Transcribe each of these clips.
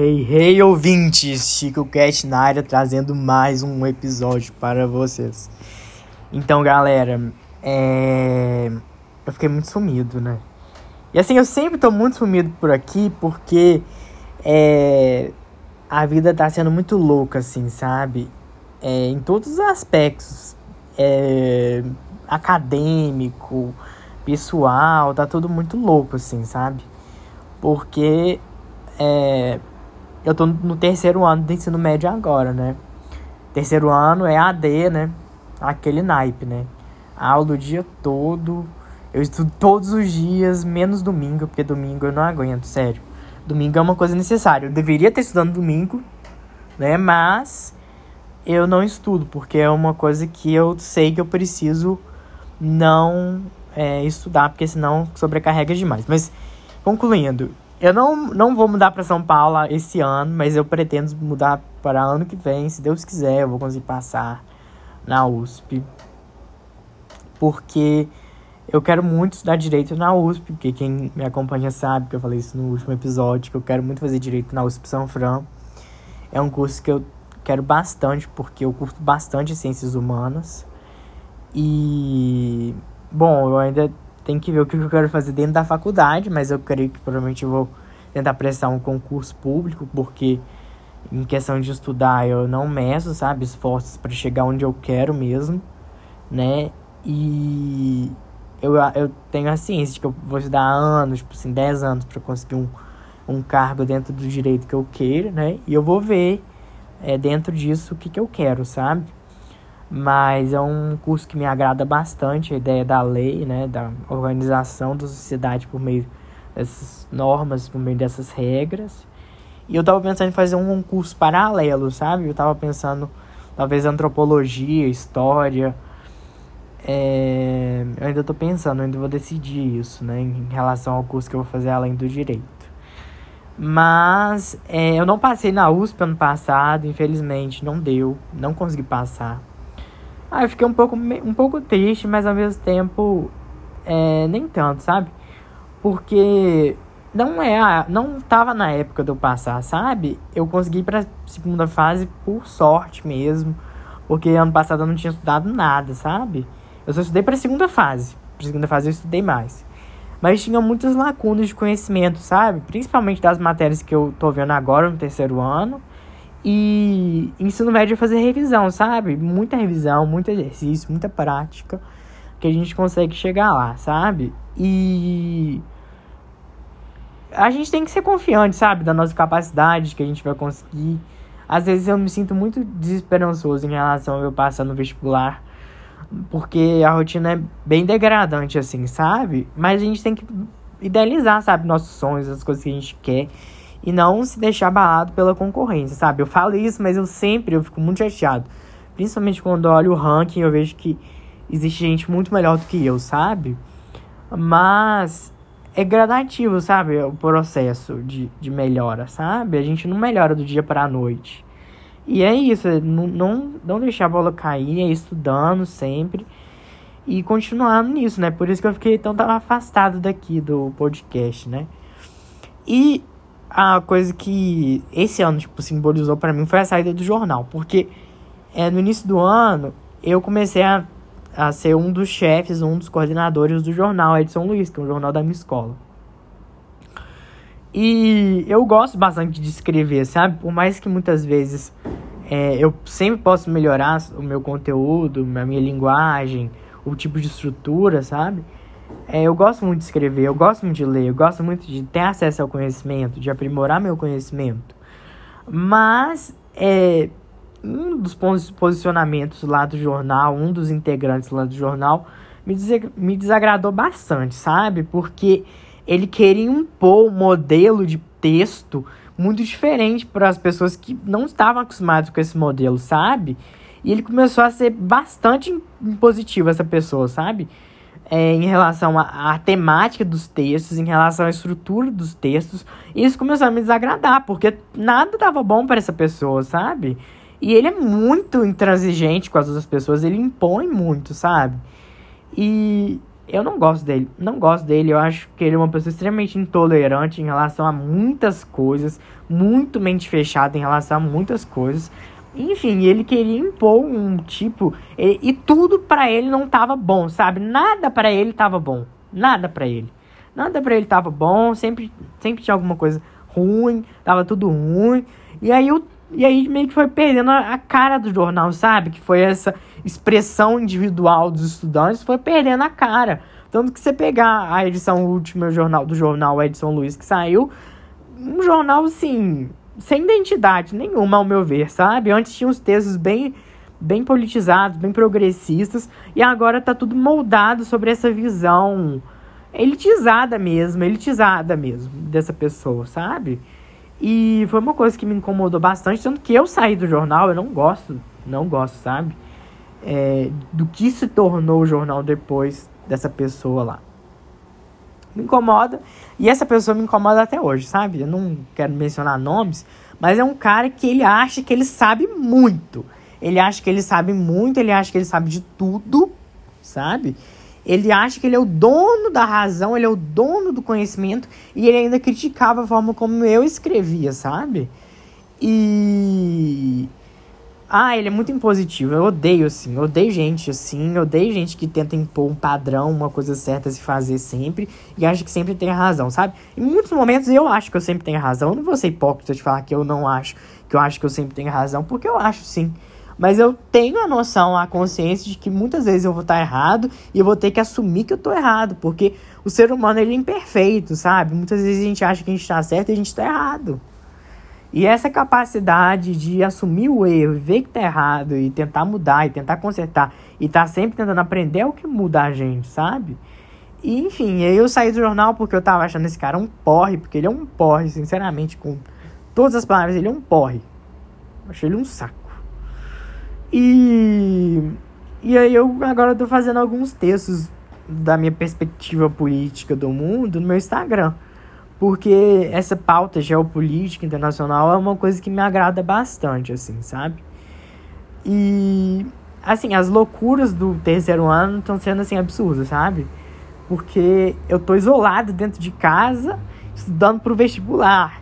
Hey, hey, ouvintes! Chico Cat na área trazendo mais um episódio para vocês. Então, galera, é... eu fiquei muito sumido, né? E assim, eu sempre tô muito sumido por aqui porque é... a vida tá sendo muito louca, assim, sabe? É, em todos os aspectos. É... Acadêmico, pessoal, tá tudo muito louco, assim, sabe? Porque é, eu tô no terceiro ano do ensino médio agora, né? Terceiro ano é AD, né? Aquele naipe, né? Aula o dia todo. Eu estudo todos os dias, menos domingo, porque domingo eu não aguento, sério. Domingo é uma coisa necessária. Eu deveria ter estudando domingo, né? Mas eu não estudo, porque é uma coisa que eu sei que eu preciso não é, estudar, porque senão sobrecarrega demais. Mas, concluindo, eu não, não vou mudar para São Paulo esse ano, mas eu pretendo mudar para ano que vem, se Deus quiser, eu vou conseguir passar na USP. Porque eu quero muito estudar direito na USP, porque quem me acompanha sabe que eu falei isso no último episódio, que eu quero muito fazer direito na USP São Fran. É um curso que eu quero bastante, porque eu curto bastante ciências humanas. E bom, eu ainda tem que ver o que eu quero fazer dentro da faculdade, mas eu creio que provavelmente eu vou tentar prestar um concurso público, porque em questão de estudar eu não meço, sabe, esforços para chegar onde eu quero mesmo, né? E eu, eu tenho a ciência de que eu vou estudar anos, tipo assim, 10 anos para conseguir um, um cargo dentro do direito que eu queira, né? E eu vou ver é, dentro disso o que, que eu quero, sabe? Mas é um curso que me agrada bastante, a ideia da lei, né, da organização da sociedade por meio dessas normas, por meio dessas regras. E eu tava pensando em fazer um curso paralelo, sabe? Eu tava pensando, talvez, antropologia, história. É... Eu ainda tô pensando, ainda vou decidir isso, né, em relação ao curso que eu vou fazer além do direito. Mas é, eu não passei na USP ano passado, infelizmente, não deu, não consegui passar. Ah, eu fiquei um pouco, um pouco triste, mas ao mesmo tempo é, nem tanto, sabe? Porque não é, não tava na época de eu passar, sabe? Eu consegui pra segunda fase por sorte mesmo, porque ano passado eu não tinha estudado nada, sabe? Eu só estudei pra segunda fase. Pra segunda fase eu estudei mais. Mas tinha muitas lacunas de conhecimento, sabe? Principalmente das matérias que eu tô vendo agora no terceiro ano e ensino médio é fazer revisão, sabe? Muita revisão, muito exercício, muita prática que a gente consegue chegar lá, sabe? E a gente tem que ser confiante, sabe, da nossa capacidade que a gente vai conseguir. Às vezes eu me sinto muito desesperançoso em relação ao eu passar no vestibular, porque a rotina é bem degradante assim, sabe? Mas a gente tem que idealizar, sabe, nossos sonhos, as coisas que a gente quer e não se deixar abalado pela concorrência, sabe? Eu falo isso, mas eu sempre eu fico muito chateado. Principalmente quando olho o ranking, eu vejo que existe gente muito melhor do que eu, sabe? Mas é gradativo, sabe? O processo de, de melhora, sabe? A gente não melhora do dia para a noite. E é isso, é não, não, não deixar a bola cair, é estudando sempre e continuando nisso, né? Por isso que eu fiquei tão afastado daqui do podcast, né? E a coisa que esse ano, tipo, simbolizou para mim foi a saída do jornal. Porque é, no início do ano eu comecei a, a ser um dos chefes, um dos coordenadores do jornal Edson Luiz, que é um jornal da minha escola. E eu gosto bastante de escrever, sabe? Por mais que muitas vezes é, eu sempre posso melhorar o meu conteúdo, a minha linguagem, o tipo de estrutura, sabe? É, eu gosto muito de escrever, eu gosto muito de ler, eu gosto muito de ter acesso ao conhecimento, de aprimorar meu conhecimento. Mas é, um dos posicionamentos lá do jornal, um dos integrantes lá do jornal, me, me desagradou bastante, sabe? Porque ele queria impor um modelo de texto muito diferente para as pessoas que não estavam acostumadas com esse modelo, sabe? E ele começou a ser bastante impositivo, essa pessoa, sabe? É, em relação à temática dos textos, em relação à estrutura dos textos. Isso começou a me desagradar, porque nada dava bom para essa pessoa, sabe? E ele é muito intransigente com as outras pessoas, ele impõe muito, sabe? E eu não gosto dele. Não gosto dele. Eu acho que ele é uma pessoa extremamente intolerante em relação a muitas coisas. Muito mente fechada em relação a muitas coisas. Enfim, ele queria impor um tipo. E, e tudo para ele não tava bom, sabe? Nada para ele tava bom. Nada para ele. Nada para ele tava bom. Sempre, sempre tinha alguma coisa ruim. Tava tudo ruim. E aí o e aí meio que foi perdendo a cara do jornal, sabe? Que foi essa expressão individual dos estudantes, foi perdendo a cara. Tanto que você pegar a edição última jornal, do jornal Edson Luiz que saiu, um jornal assim, sem identidade nenhuma, ao meu ver, sabe? Antes tinha uns textos bem bem politizados, bem progressistas, e agora tá tudo moldado sobre essa visão elitizada mesmo, elitizada mesmo dessa pessoa, sabe? E foi uma coisa que me incomodou bastante, tanto que eu saí do jornal, eu não gosto, não gosto, sabe? É, do que se tornou o jornal depois dessa pessoa lá. Me incomoda, e essa pessoa me incomoda até hoje, sabe? Eu não quero mencionar nomes, mas é um cara que ele acha que ele sabe muito. Ele acha que ele sabe muito, ele acha que ele sabe de tudo, sabe? Ele acha que ele é o dono da razão, ele é o dono do conhecimento e ele ainda criticava a forma como eu escrevia, sabe? E. Ah, ele é muito impositivo. Eu odeio, assim. Eu odeio gente assim. Eu odeio gente que tenta impor um padrão, uma coisa certa a se fazer sempre. E acha que sempre tem razão, sabe? Em muitos momentos eu acho que eu sempre tenho razão. Eu não vou ser hipócrita de falar que eu não acho. Que eu acho que eu sempre tenho razão. Porque eu acho sim. Mas eu tenho a noção, a consciência de que muitas vezes eu vou estar errado e eu vou ter que assumir que eu estou errado, porque o ser humano ele é imperfeito, sabe? Muitas vezes a gente acha que a gente está certo e a gente está errado. E essa capacidade de assumir o erro, ver que está errado e tentar mudar e tentar consertar e tá sempre tentando aprender é o que muda a gente, sabe? E, enfim, eu saí do jornal porque eu tava achando esse cara um porre, porque ele é um porre, sinceramente, com todas as palavras, ele é um porre. Eu achei ele um saco. E, e aí eu agora tô fazendo alguns textos da minha perspectiva política do mundo no meu Instagram. Porque essa pauta geopolítica internacional é uma coisa que me agrada bastante, assim, sabe? E, assim, as loucuras do terceiro ano estão sendo, assim, absurdas, sabe? Porque eu tô isolado dentro de casa, estudando pro vestibular.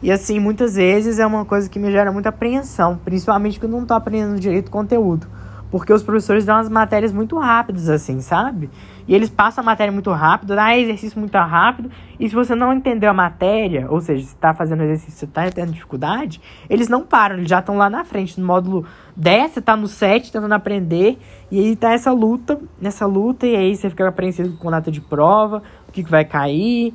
E assim, muitas vezes é uma coisa que me gera muita apreensão, principalmente quando eu não tô aprendendo direito conteúdo. Porque os professores dão as matérias muito rápidas, assim, sabe? E eles passam a matéria muito rápido, dá exercício muito rápido. E se você não entendeu a matéria, ou seja, se está fazendo exercício, você está tendo dificuldade, eles não param, eles já estão lá na frente. No módulo 10, você está no 7 tentando aprender. E aí tá essa luta, nessa luta, e aí você fica apreensivo com data de prova, o que, que vai cair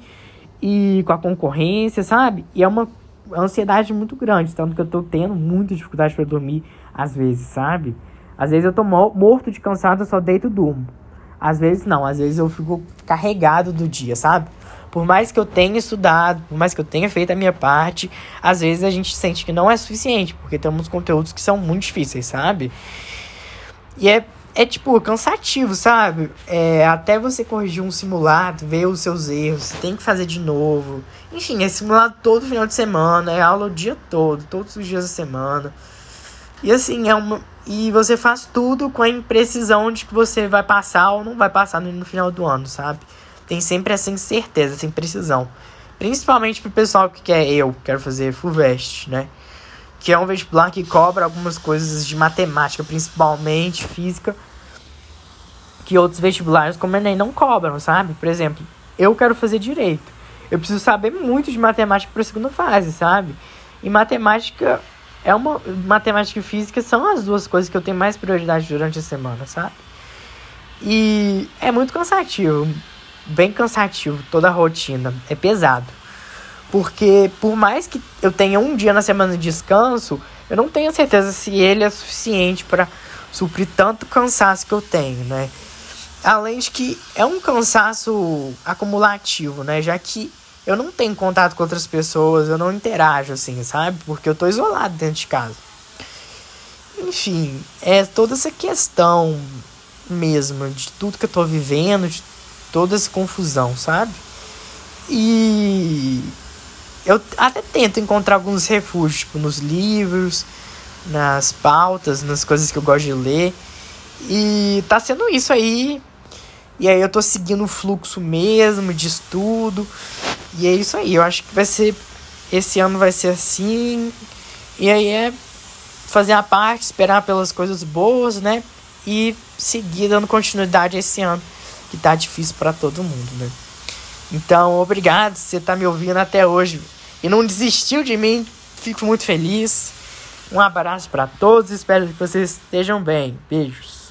e com a concorrência, sabe? E é uma ansiedade muito grande, tanto que eu tô tendo muita dificuldade para dormir às vezes, sabe? Às vezes eu tô morto de cansado, eu só deito e durmo. Às vezes não, às vezes eu fico carregado do dia, sabe? Por mais que eu tenha estudado, por mais que eu tenha feito a minha parte, às vezes a gente sente que não é suficiente, porque temos conteúdos que são muito difíceis, sabe? E é é tipo cansativo, sabe? É, até você corrigir um simulado, ver os seus erros, tem que fazer de novo. Enfim, é simulado todo final de semana, é aula o dia todo, todos os dias da semana. E assim, é uma. E você faz tudo com a imprecisão de que você vai passar ou não vai passar no final do ano, sabe? Tem sempre essa incerteza, essa imprecisão. Principalmente pro pessoal que quer eu, quero fazer FUVEST, né? que é um vestibular que cobra algumas coisas de matemática, principalmente física, que outros vestibulares como Enem não cobram, sabe? Por exemplo, eu quero fazer direito. Eu preciso saber muito de matemática para a segunda fase, sabe? E matemática é uma matemática e física são as duas coisas que eu tenho mais prioridade durante a semana, sabe? E é muito cansativo, bem cansativo toda a rotina, é pesado. Porque por mais que eu tenha um dia na semana de descanso, eu não tenho certeza se ele é suficiente para suprir tanto cansaço que eu tenho, né? Além de que é um cansaço acumulativo, né? Já que eu não tenho contato com outras pessoas, eu não interajo assim, sabe? Porque eu tô isolado dentro de casa. Enfim, é toda essa questão mesmo de tudo que eu tô vivendo, de toda essa confusão, sabe? E eu até tento encontrar alguns refúgios, tipo, nos livros, nas pautas, nas coisas que eu gosto de ler. E tá sendo isso aí. E aí eu tô seguindo o fluxo mesmo de estudo. E é isso aí. Eu acho que vai ser. Esse ano vai ser assim. E aí é fazer a parte, esperar pelas coisas boas, né? E seguir dando continuidade esse ano. Que tá difícil para todo mundo, né? Então, obrigado você tá me ouvindo até hoje e não desistiu de mim. Fico muito feliz. Um abraço para todos, espero que vocês estejam bem. Beijos.